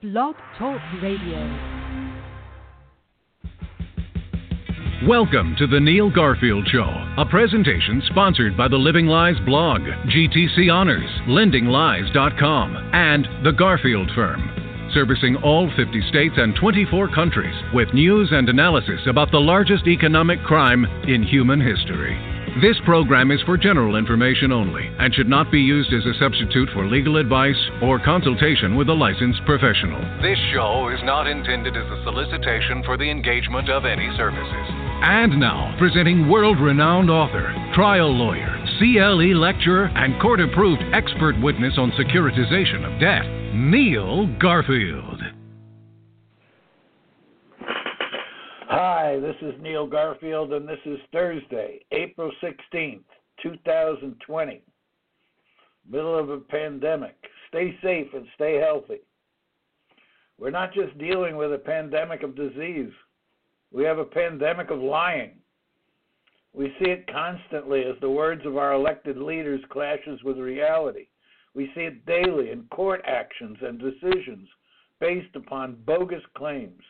Blog Talk Radio. Welcome to the Neil Garfield Show, a presentation sponsored by the Living Lies blog, GTC Honors, LendingLies.com, and the Garfield Firm, servicing all 50 states and 24 countries with news and analysis about the largest economic crime in human history. This program is for general information only and should not be used as a substitute for legal advice or consultation with a licensed professional. This show is not intended as a solicitation for the engagement of any services. And now, presenting world renowned author, trial lawyer, CLE lecturer, and court approved expert witness on securitization of debt, Neil Garfield. Hi, this is Neil Garfield, and this is Thursday, April 16th, 2020. Middle of a pandemic. Stay safe and stay healthy. We're not just dealing with a pandemic of disease, we have a pandemic of lying. We see it constantly as the words of our elected leaders clashes with reality. We see it daily in court actions and decisions based upon bogus claims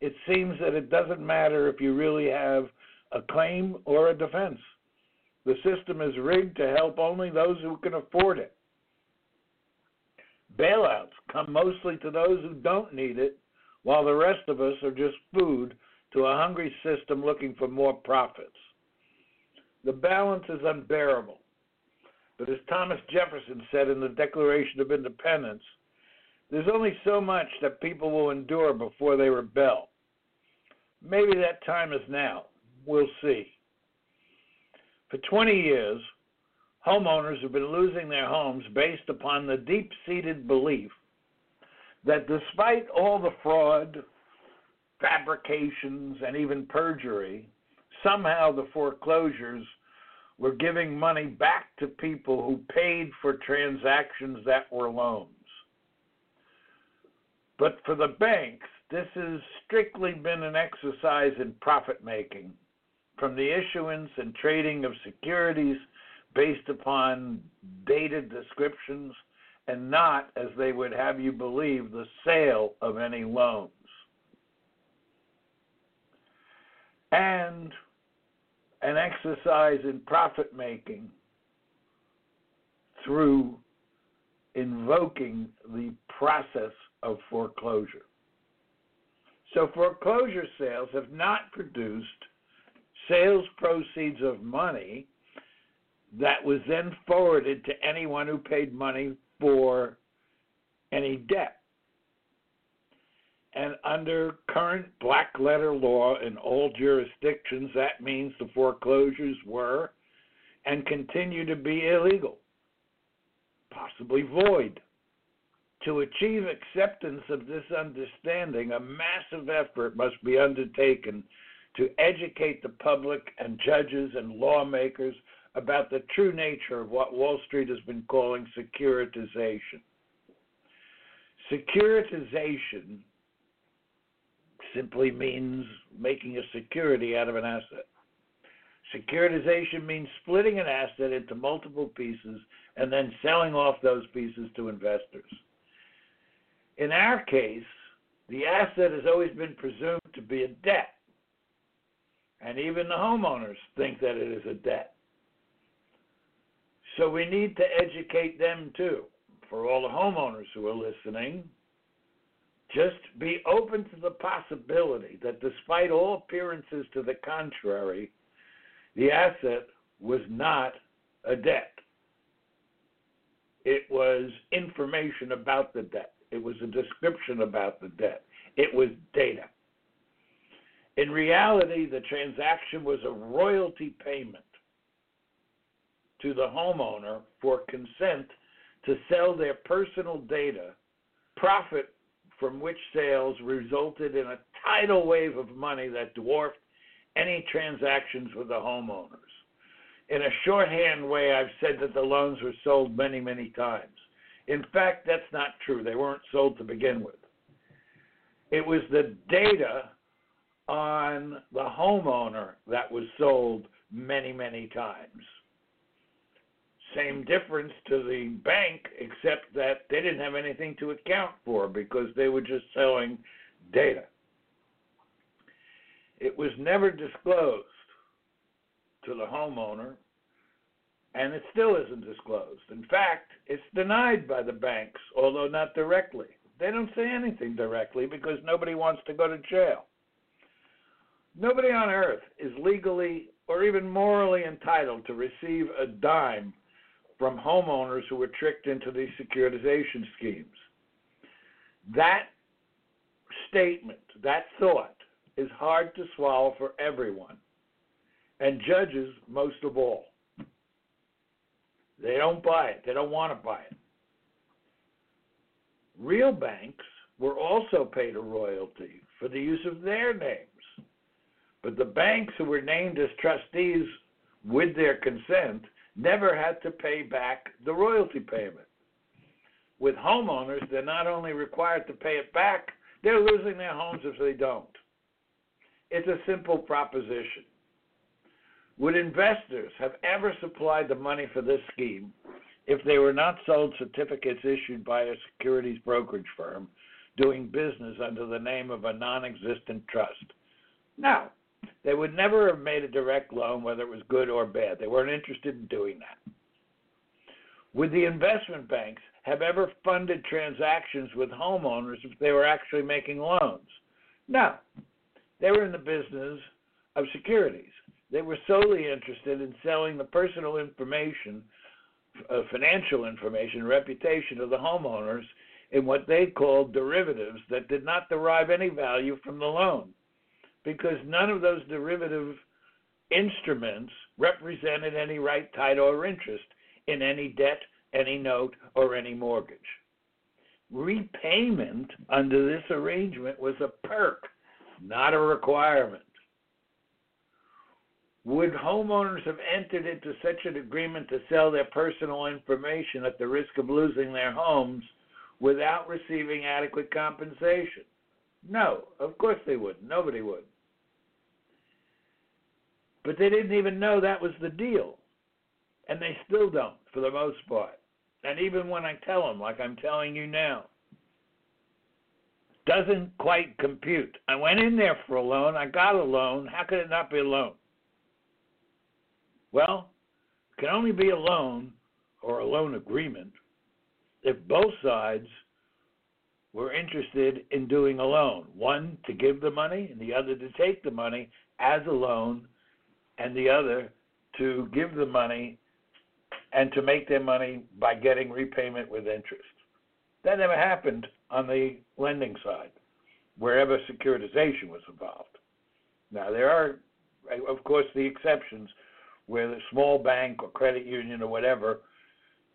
it seems that it doesn't matter if you really have a claim or a defense. The system is rigged to help only those who can afford it. Bailouts come mostly to those who don't need it, while the rest of us are just food to a hungry system looking for more profits. The balance is unbearable. But as Thomas Jefferson said in the Declaration of Independence, there's only so much that people will endure before they rebel. Maybe that time is now. We'll see. For 20 years, homeowners have been losing their homes based upon the deep seated belief that despite all the fraud, fabrications, and even perjury, somehow the foreclosures were giving money back to people who paid for transactions that were loans. But for the banks, this has strictly been an exercise in profit making from the issuance and trading of securities based upon dated descriptions and not, as they would have you believe, the sale of any loans. And an exercise in profit making through invoking the process of foreclosure. So foreclosure sales have not produced sales proceeds of money that was then forwarded to anyone who paid money for any debt. And under current black letter law in all jurisdictions, that means the foreclosures were and continue to be illegal, possibly void. To achieve acceptance of this understanding, a massive effort must be undertaken to educate the public and judges and lawmakers about the true nature of what Wall Street has been calling securitization. Securitization simply means making a security out of an asset. Securitization means splitting an asset into multiple pieces and then selling off those pieces to investors. In our case, the asset has always been presumed to be a debt. And even the homeowners think that it is a debt. So we need to educate them too. For all the homeowners who are listening, just be open to the possibility that despite all appearances to the contrary, the asset was not a debt. It was information about the debt. It was a description about the debt. It was data. In reality, the transaction was a royalty payment to the homeowner for consent to sell their personal data, profit from which sales resulted in a tidal wave of money that dwarfed any transactions with the homeowners. In a shorthand way, I've said that the loans were sold many, many times. In fact, that's not true. They weren't sold to begin with. It was the data on the homeowner that was sold many, many times. Same difference to the bank, except that they didn't have anything to account for because they were just selling data. It was never disclosed to the homeowner, and it still isn't disclosed. In fact, it's denied by the banks, although not directly. They don't say anything directly because nobody wants to go to jail. Nobody on earth is legally or even morally entitled to receive a dime from homeowners who were tricked into these securitization schemes. That statement, that thought, is hard to swallow for everyone, and judges most of all. They don't buy it, they don't want to buy it. Real banks were also paid a royalty for the use of their names. But the banks who were named as trustees with their consent never had to pay back the royalty payment. With homeowners, they're not only required to pay it back, they're losing their homes if they don't. It's a simple proposition. Would investors have ever supplied the money for this scheme if they were not sold certificates issued by a securities brokerage firm doing business under the name of a non existent trust? No. They would never have made a direct loan, whether it was good or bad. They weren't interested in doing that. Would the investment banks have ever funded transactions with homeowners if they were actually making loans? No. They were in the business of securities. They were solely interested in selling the personal information, uh, financial information, reputation of the homeowners in what they called derivatives that did not derive any value from the loan because none of those derivative instruments represented any right, title, or interest in any debt, any note, or any mortgage. Repayment under this arrangement was a perk, not a requirement. Would homeowners have entered into such an agreement to sell their personal information at the risk of losing their homes without receiving adequate compensation? No, of course they wouldn't. Nobody would. But they didn't even know that was the deal. And they still don't, for the most part. And even when I tell them, like I'm telling you now, doesn't quite compute. I went in there for a loan, I got a loan. How could it not be a loan? Well, it can only be a loan or a loan agreement if both sides were interested in doing a loan. One to give the money, and the other to take the money as a loan, and the other to give the money and to make their money by getting repayment with interest. That never happened on the lending side, wherever securitization was involved. Now, there are, of course, the exceptions where the small bank or credit union or whatever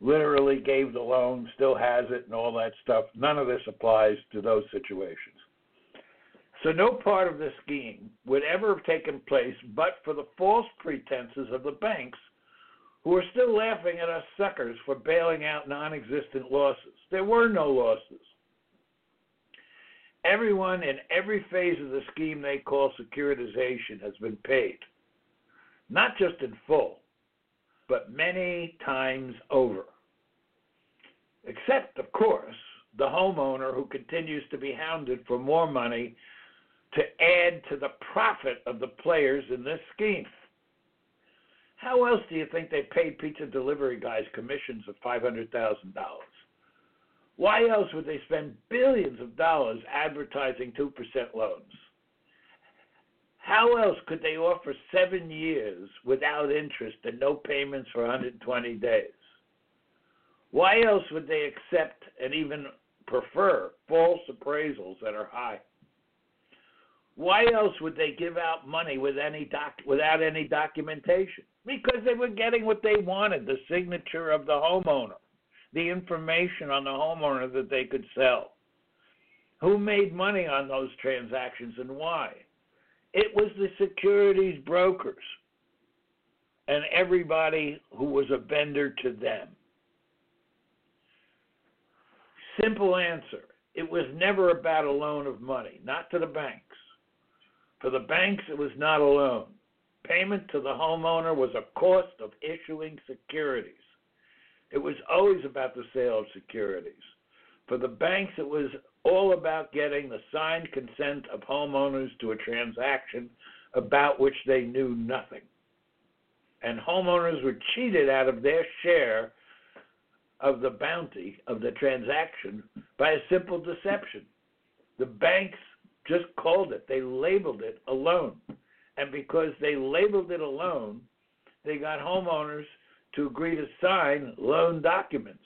literally gave the loan, still has it, and all that stuff. None of this applies to those situations. So no part of the scheme would ever have taken place but for the false pretenses of the banks who are still laughing at us suckers for bailing out non existent losses. There were no losses. Everyone in every phase of the scheme they call securitization has been paid, not just in full, but many times over. Except, of course, the homeowner who continues to be hounded for more money to add to the profit of the players in this scheme. How else do you think they paid pizza delivery guys commissions of $500,000? Why else would they spend billions of dollars advertising 2% loans? How else could they offer seven years without interest and no payments for 120 days? Why else would they accept and even prefer false appraisals that are high? Why else would they give out money with any doc, without any documentation? Because they were getting what they wanted the signature of the homeowner, the information on the homeowner that they could sell. Who made money on those transactions and why? It was the securities brokers and everybody who was a vendor to them. Simple answer it was never about a loan of money, not to the banks. For the banks, it was not a loan. Payment to the homeowner was a cost of issuing securities. It was always about the sale of securities. For the banks, it was all about getting the signed consent of homeowners to a transaction about which they knew nothing. And homeowners were cheated out of their share of the bounty of the transaction by a simple deception. The banks just called it, they labeled it a loan. And because they labeled it a loan, they got homeowners to agree to sign loan documents.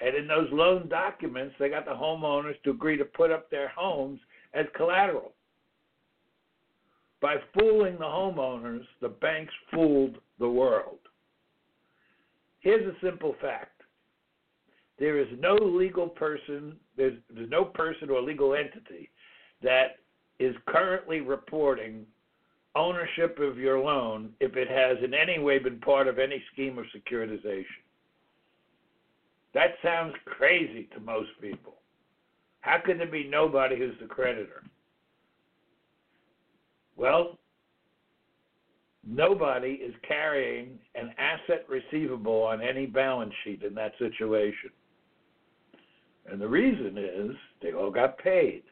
And in those loan documents, they got the homeowners to agree to put up their homes as collateral. By fooling the homeowners, the banks fooled the world. Here's a simple fact there is no legal person, there's, there's no person or legal entity that is currently reporting ownership of your loan if it has in any way been part of any scheme of securitization. That sounds crazy to most people. How can there be nobody who's the creditor? Well, nobody is carrying an asset receivable on any balance sheet in that situation. And the reason is they all got paid.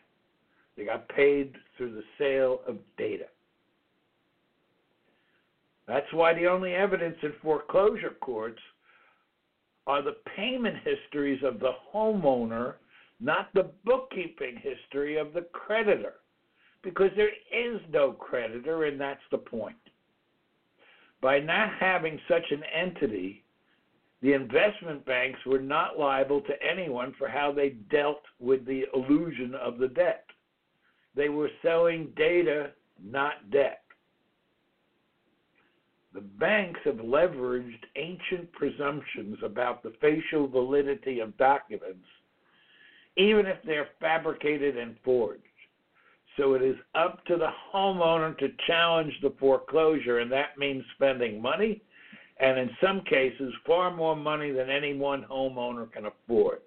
They got paid through the sale of data. That's why the only evidence in foreclosure courts are the payment histories of the homeowner, not the bookkeeping history of the creditor. Because there is no creditor, and that's the point. By not having such an entity, the investment banks were not liable to anyone for how they dealt with the illusion of the debt. They were selling data, not debt. The banks have leveraged ancient presumptions about the facial validity of documents, even if they're fabricated and forged. So it is up to the homeowner to challenge the foreclosure, and that means spending money and in some cases far more money than any one homeowner can afford.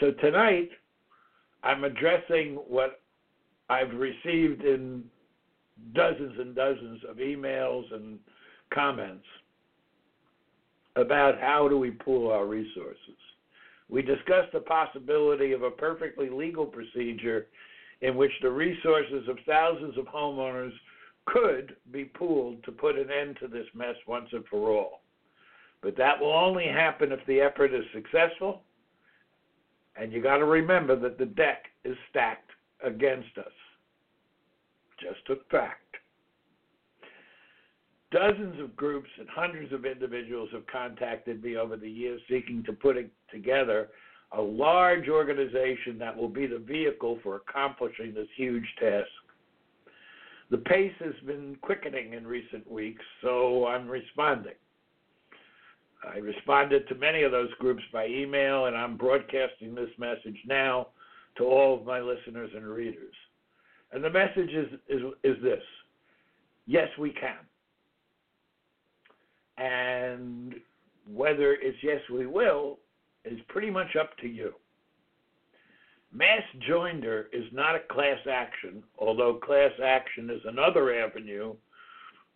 So tonight, I'm addressing what I've received in dozens and dozens of emails and comments about how do we pool our resources. We discussed the possibility of a perfectly legal procedure in which the resources of thousands of homeowners could be pooled to put an end to this mess once and for all. But that will only happen if the effort is successful. And you got to remember that the deck is stacked against us. Just a fact. Dozens of groups and hundreds of individuals have contacted me over the years seeking to put together a large organization that will be the vehicle for accomplishing this huge task. The pace has been quickening in recent weeks, so I'm responding. I responded to many of those groups by email, and I'm broadcasting this message now to all of my listeners and readers. And the message is, is, is this yes, we can. And whether it's yes, we will is pretty much up to you. Mass joinder is not a class action, although class action is another avenue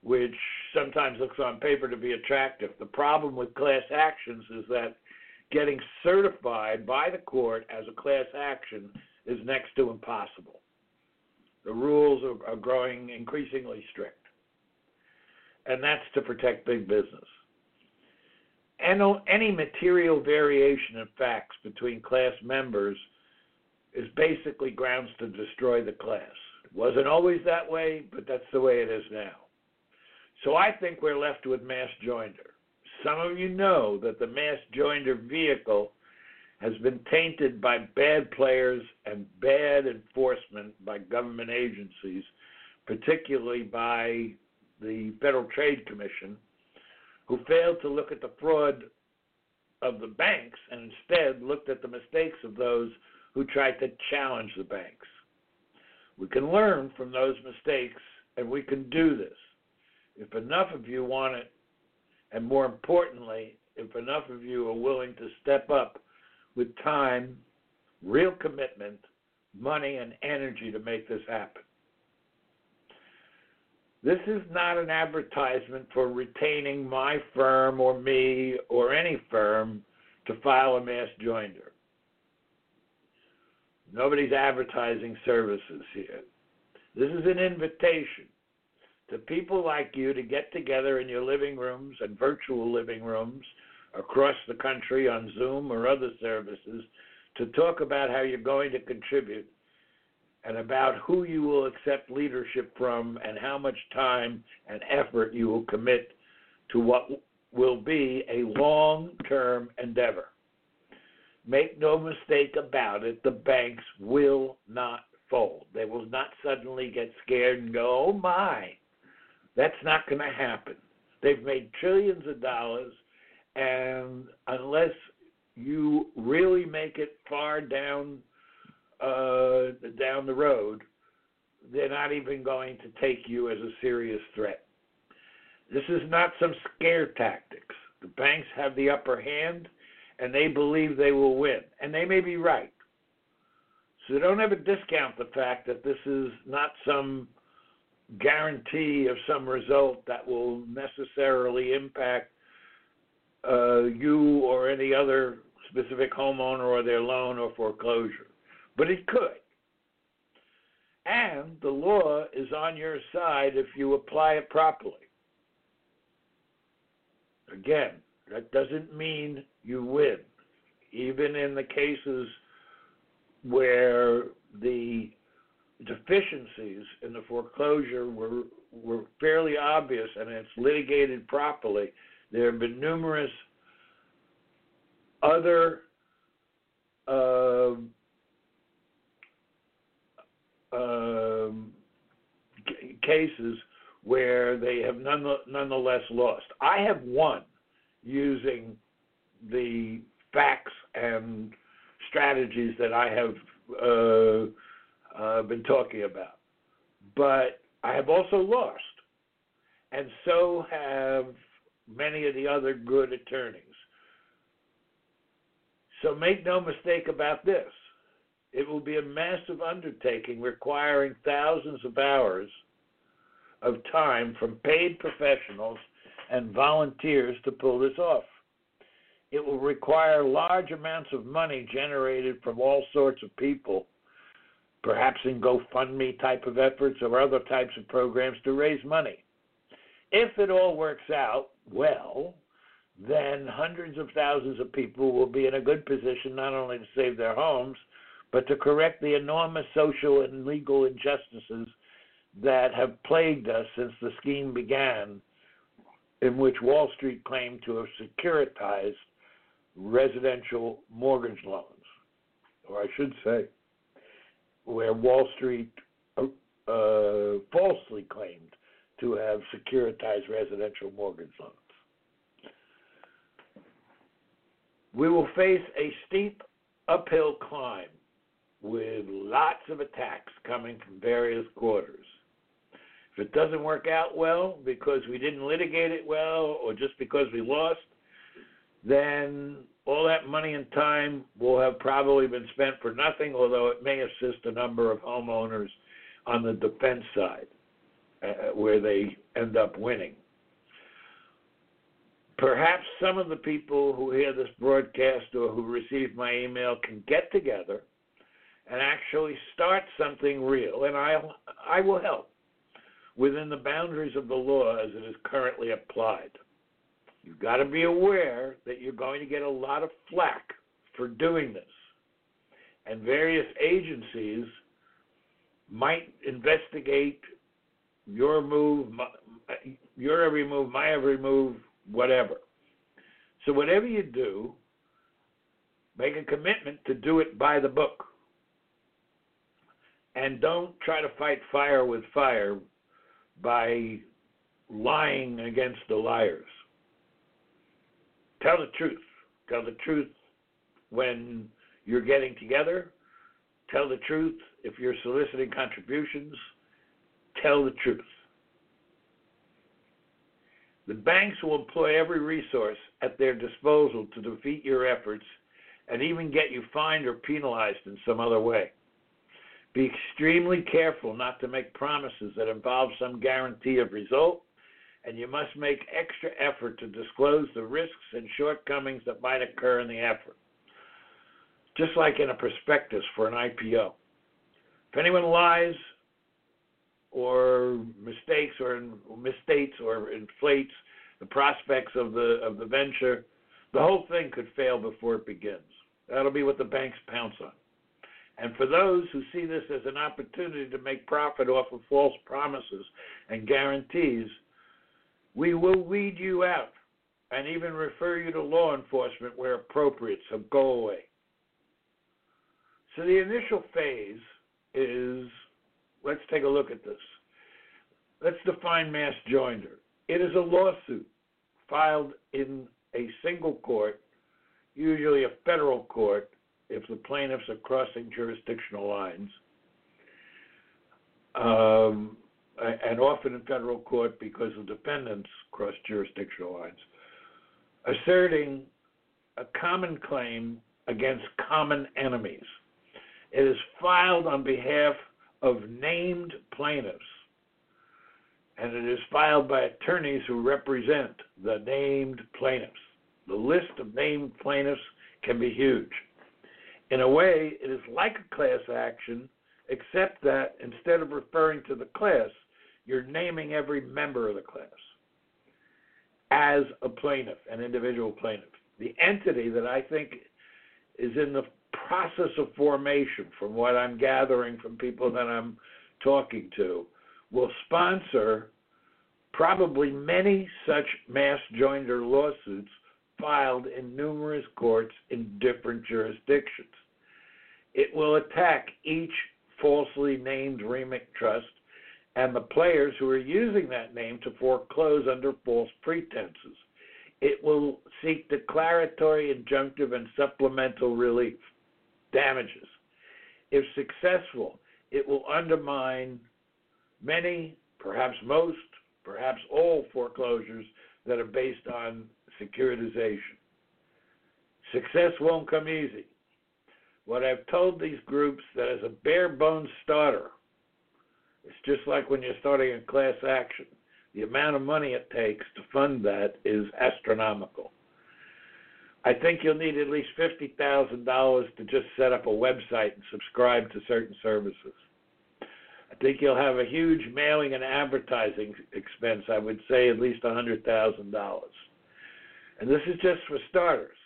which sometimes looks on paper to be attractive. The problem with class actions is that getting certified by the court as a class action is next to impossible. The rules are, are growing increasingly strict, and that's to protect big business. And any material variation in facts between class members is basically grounds to destroy the class. It wasn't always that way, but that's the way it is now. So I think we're left with mass joinder. Some of you know that the mass joinder vehicle has been tainted by bad players and bad enforcement by government agencies, particularly by the Federal Trade Commission, who failed to look at the fraud of the banks and instead looked at the mistakes of those who tried to challenge the banks. We can learn from those mistakes and we can do this. If enough of you want it, and more importantly, if enough of you are willing to step up with time, real commitment, money, and energy to make this happen. This is not an advertisement for retaining my firm or me or any firm to file a mass joinder. Nobody's advertising services here. This is an invitation to people like you to get together in your living rooms and virtual living rooms across the country on Zoom or other services to talk about how you're going to contribute and about who you will accept leadership from and how much time and effort you will commit to what will be a long term endeavor. Make no mistake about it, the banks will not fold. They will not suddenly get scared and go, oh my. That's not going to happen. They've made trillions of dollars, and unless you really make it far down uh, down the road, they're not even going to take you as a serious threat. This is not some scare tactics. The banks have the upper hand, and they believe they will win, and they may be right. So don't ever discount the fact that this is not some guarantee of some result that will necessarily impact uh, you or any other specific homeowner or their loan or foreclosure. But it could. And the law is on your side if you apply it properly. Again, that doesn't mean you win. Even in the cases where the deficiencies in the foreclosure were were fairly obvious and it's litigated properly, there have been numerous other uh, um, cases where they have none, nonetheless lost. I have won using the facts and strategies that I have uh, uh, been talking about. But I have also lost, and so have many of the other good attorneys. So make no mistake about this. It will be a massive undertaking requiring thousands of hours of time from paid professionals and volunteers to pull this off. It will require large amounts of money generated from all sorts of people, perhaps in GoFundMe type of efforts or other types of programs to raise money. If it all works out well, then hundreds of thousands of people will be in a good position not only to save their homes, but to correct the enormous social and legal injustices that have plagued us since the scheme began, in which Wall Street claimed to have securitized residential mortgage loans. Or I should say, where Wall Street uh, falsely claimed to have securitized residential mortgage loans. We will face a steep uphill climb with lots of attacks coming from various quarters. If it doesn't work out well because we didn't litigate it well or just because we lost, then all that money and time will have probably been spent for nothing, although it may assist a number of homeowners on the defense side uh, where they end up winning perhaps some of the people who hear this broadcast or who receive my email can get together and actually start something real, and I I will help within the boundaries of the law as it is currently applied. You've got to be aware that you're going to get a lot of flack for doing this, and various agencies might investigate your move, my, your every move, my every move, whatever. So, whatever you do, make a commitment to do it by the book. And don't try to fight fire with fire by lying against the liars. Tell the truth. Tell the truth when you're getting together. Tell the truth if you're soliciting contributions. Tell the truth. The banks will employ every resource at their disposal to defeat your efforts and even get you fined or penalized in some other way. Be extremely careful not to make promises that involve some guarantee of result, and you must make extra effort to disclose the risks and shortcomings that might occur in the effort. Just like in a prospectus for an IPO. If anyone lies or mistakes or misstates or inflates the prospects of the of the venture, the whole thing could fail before it begins. That'll be what the banks pounce on. And for those who see this as an opportunity to make profit off of false promises and guarantees, we will weed you out and even refer you to law enforcement where appropriate, so go away. So the initial phase is let's take a look at this. Let's define mass joinder. It is a lawsuit filed in a single court, usually a federal court, if the plaintiffs are crossing jurisdictional lines, um, and often in federal court because the defendants cross jurisdictional lines, asserting a common claim against common enemies. It is filed on behalf of named plaintiffs, and it is filed by attorneys who represent the named plaintiffs. The list of named plaintiffs can be huge. In a way, it is like a class action, except that instead of referring to the class, you're naming every member of the class as a plaintiff, an individual plaintiff. The entity that I think is in the process of formation, from what I'm gathering from people that I'm talking to, will sponsor probably many such mass joinder lawsuits filed in numerous courts in different jurisdictions. It will attack each falsely named REMIC trust and the players who are using that name to foreclose under false pretenses. It will seek declaratory, injunctive, and supplemental relief, damages. If successful, it will undermine many, perhaps most, perhaps all foreclosures that are based on securitization. Success won't come easy. What I've told these groups that as a bare bones starter, it's just like when you're starting a class action. The amount of money it takes to fund that is astronomical. I think you'll need at least fifty thousand dollars to just set up a website and subscribe to certain services. I think you'll have a huge mailing and advertising expense. I would say at least a hundred thousand dollars, and this is just for starters.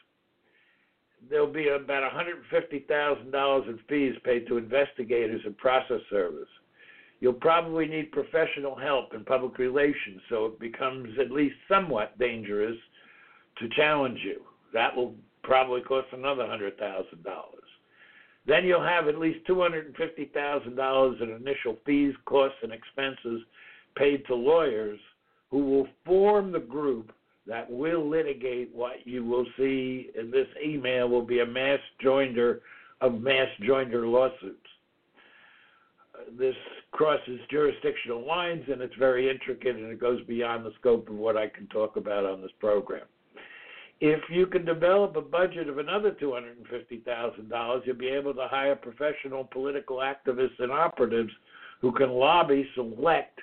There'll be about one hundred fifty thousand dollars in fees paid to investigators and process servers. You'll probably need professional help in public relations, so it becomes at least somewhat dangerous to challenge you. That will probably cost another hundred thousand dollars. Then you'll have at least two hundred and fifty thousand dollars in initial fees, costs, and expenses paid to lawyers who will form the group that will litigate what you will see in this email will be a mass joinder of mass joinder lawsuits. This crosses jurisdictional lines and it's very intricate and it goes beyond the scope of what I can talk about on this program. If you can develop a budget of another $250,000, you'll be able to hire professional political activists and operatives who can lobby select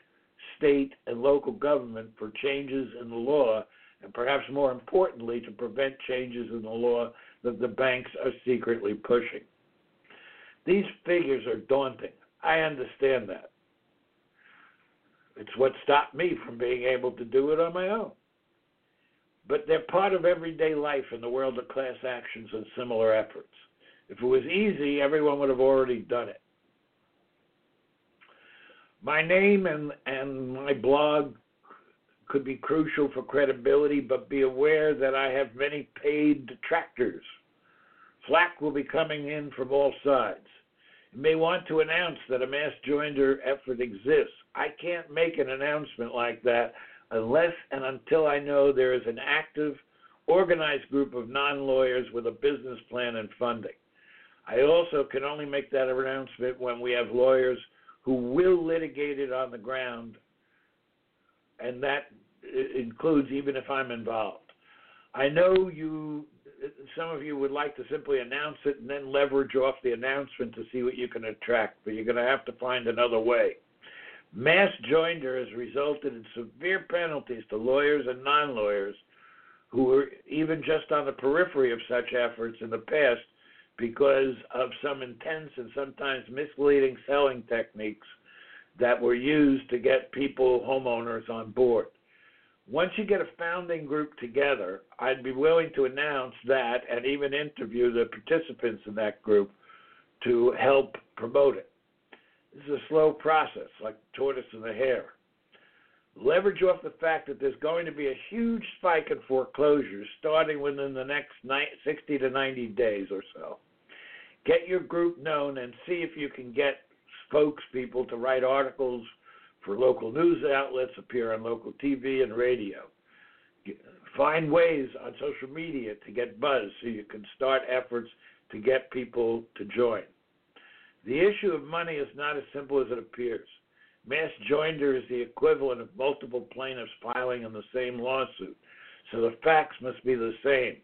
state and local government for changes in the law, and perhaps more importantly, to prevent changes in the law that the banks are secretly pushing. These figures are daunting. I understand that. It's what stopped me from being able to do it on my own but they're part of everyday life in the world of class actions and similar efforts. If it was easy, everyone would have already done it. My name and, and my blog could be crucial for credibility, but be aware that I have many paid detractors. Flack will be coming in from all sides. You may want to announce that a mass joinder effort exists. I can't make an announcement like that unless and until I know there is an active, organized group of non lawyers with a business plan and funding. I also can only make that announcement when we have lawyers who will litigate it on the ground, and that includes even if I'm involved. I know you some of you would like to simply announce it and then leverage off the announcement to see what you can attract, but you're going to have to find another way. Mass joinder has resulted in severe penalties to lawyers and non lawyers who were even just on the periphery of such efforts in the past because of some intense and sometimes misleading selling techniques that were used to get people, homeowners, on board. Once you get a founding group together, I'd be willing to announce that and even interview the participants in that group to help promote it. This is a slow process, like tortoise and the hare. Leverage off the fact that there's going to be a huge spike in foreclosures starting within the next 60 to 90 days or so. Get your group known and see if you can get spokespeople to write articles for local news outlets, appear on local TV and radio. Find ways on social media to get buzz so you can start efforts to get people to join. The issue of money is not as simple as it appears. Mass joinder is the equivalent of multiple plaintiffs filing in the same lawsuit, so the facts must be the same.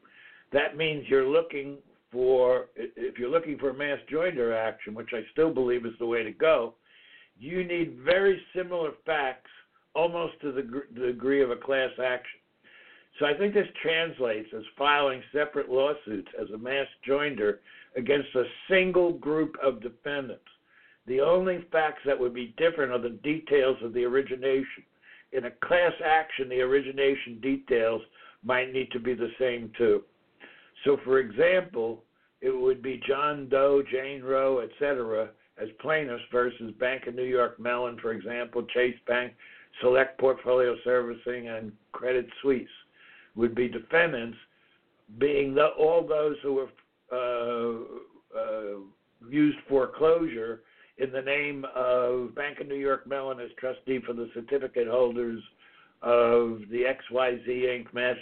That means you're looking for, if you're looking for a mass joinder action, which I still believe is the way to go, you need very similar facts almost to the, the degree of a class action. So I think this translates as filing separate lawsuits as a mass joinder against a single group of defendants. The only facts that would be different are the details of the origination. In a class action, the origination details might need to be the same too. So, for example, it would be John Doe, Jane Roe, etc., as plaintiffs versus Bank of New York Mellon, for example, Chase Bank, Select Portfolio Servicing, and Credit Suisse would be defendants, being the, all those who have uh, uh, used foreclosure in the name of Bank of New York Mellon as trustee for the certificate holders of the XYZ Inc. Mass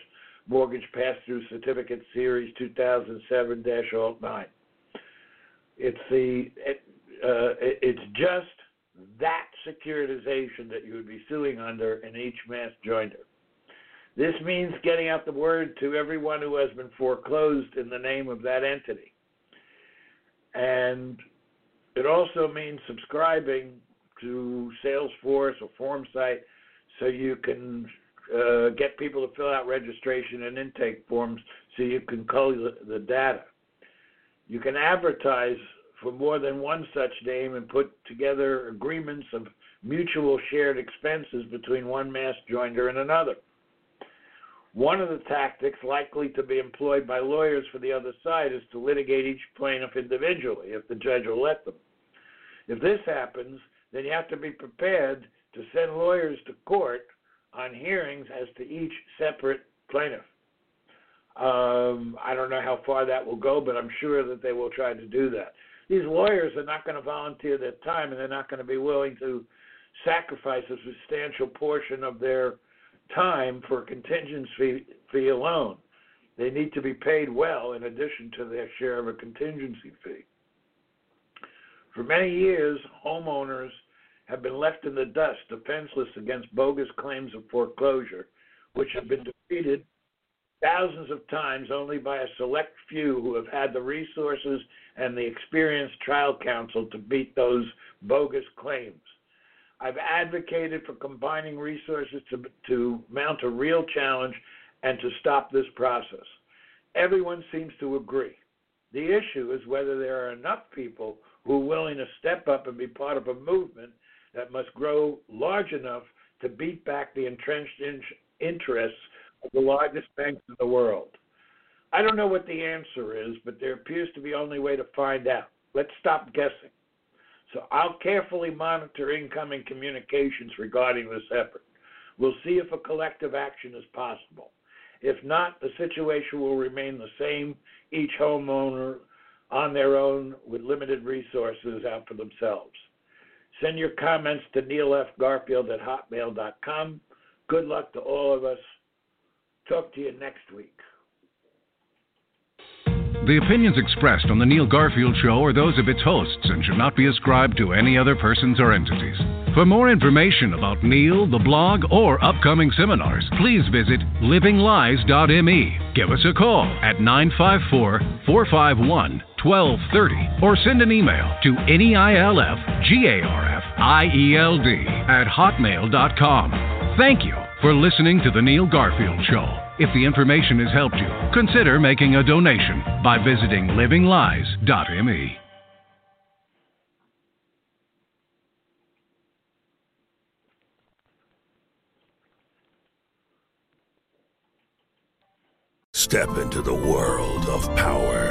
Mortgage Pass-Through Certificate Series 2007-09. It's the it, uh, it's just that securitization that you would be suing under in each mass joinder. This means getting out the word to everyone who has been foreclosed in the name of that entity. And it also means subscribing to Salesforce or FormSite so you can uh, get people to fill out registration and intake forms so you can cull the, data. You can advertise for more than one such name and put together agreements of mutual shared expenses between one mass joinder and another. One of the tactics likely to be employed by lawyers for the other side is to litigate each plaintiff individually, if the judge will let them. If this happens, then you have to be prepared to send lawyers to court on hearings as to each separate plaintiff. Um, I don't know how far that will go, but I'm sure that they will try to do that. These lawyers are not going to volunteer their time, and they're not going to be willing to sacrifice a substantial portion of their time for contingency fee alone. They need to be paid well in addition to their share of a contingency fee. For many years, homeowners have been left in the dust, defenseless against bogus claims of foreclosure, which have been defeated thousands of times only by a select few who have had the resources and the experienced trial counsel to beat those bogus claims. I've advocated for combining resources to, to mount a real challenge and to stop this process. Everyone seems to agree. The issue is whether there are enough people who are willing to step up and be part of a movement that must grow large enough to beat back the entrenched in- interests of the largest banks in the world. I don't know what the answer is, but there appears to be only way to find out. Let's stop guessing. So I'll carefully monitor incoming communications regarding this effort. We'll see if a collective action is possible. If not, the situation will remain the same, each homeowner on their own with limited resources out for themselves. Send your comments to neilfgarfield at hotmail.com. Good luck to all of us. Talk to you next week. The opinions expressed on The Neil Garfield Show are those of its hosts and should not be ascribed to any other persons or entities. For more information about Neil, the blog, or upcoming seminars, please visit livinglies.me. Give us a call at 954 451 1230 or send an email to neilfgarfield at hotmail.com. Thank you for listening to The Neil Garfield Show. If the information has helped you, consider making a donation by visiting livinglies.me. Step into the world of power,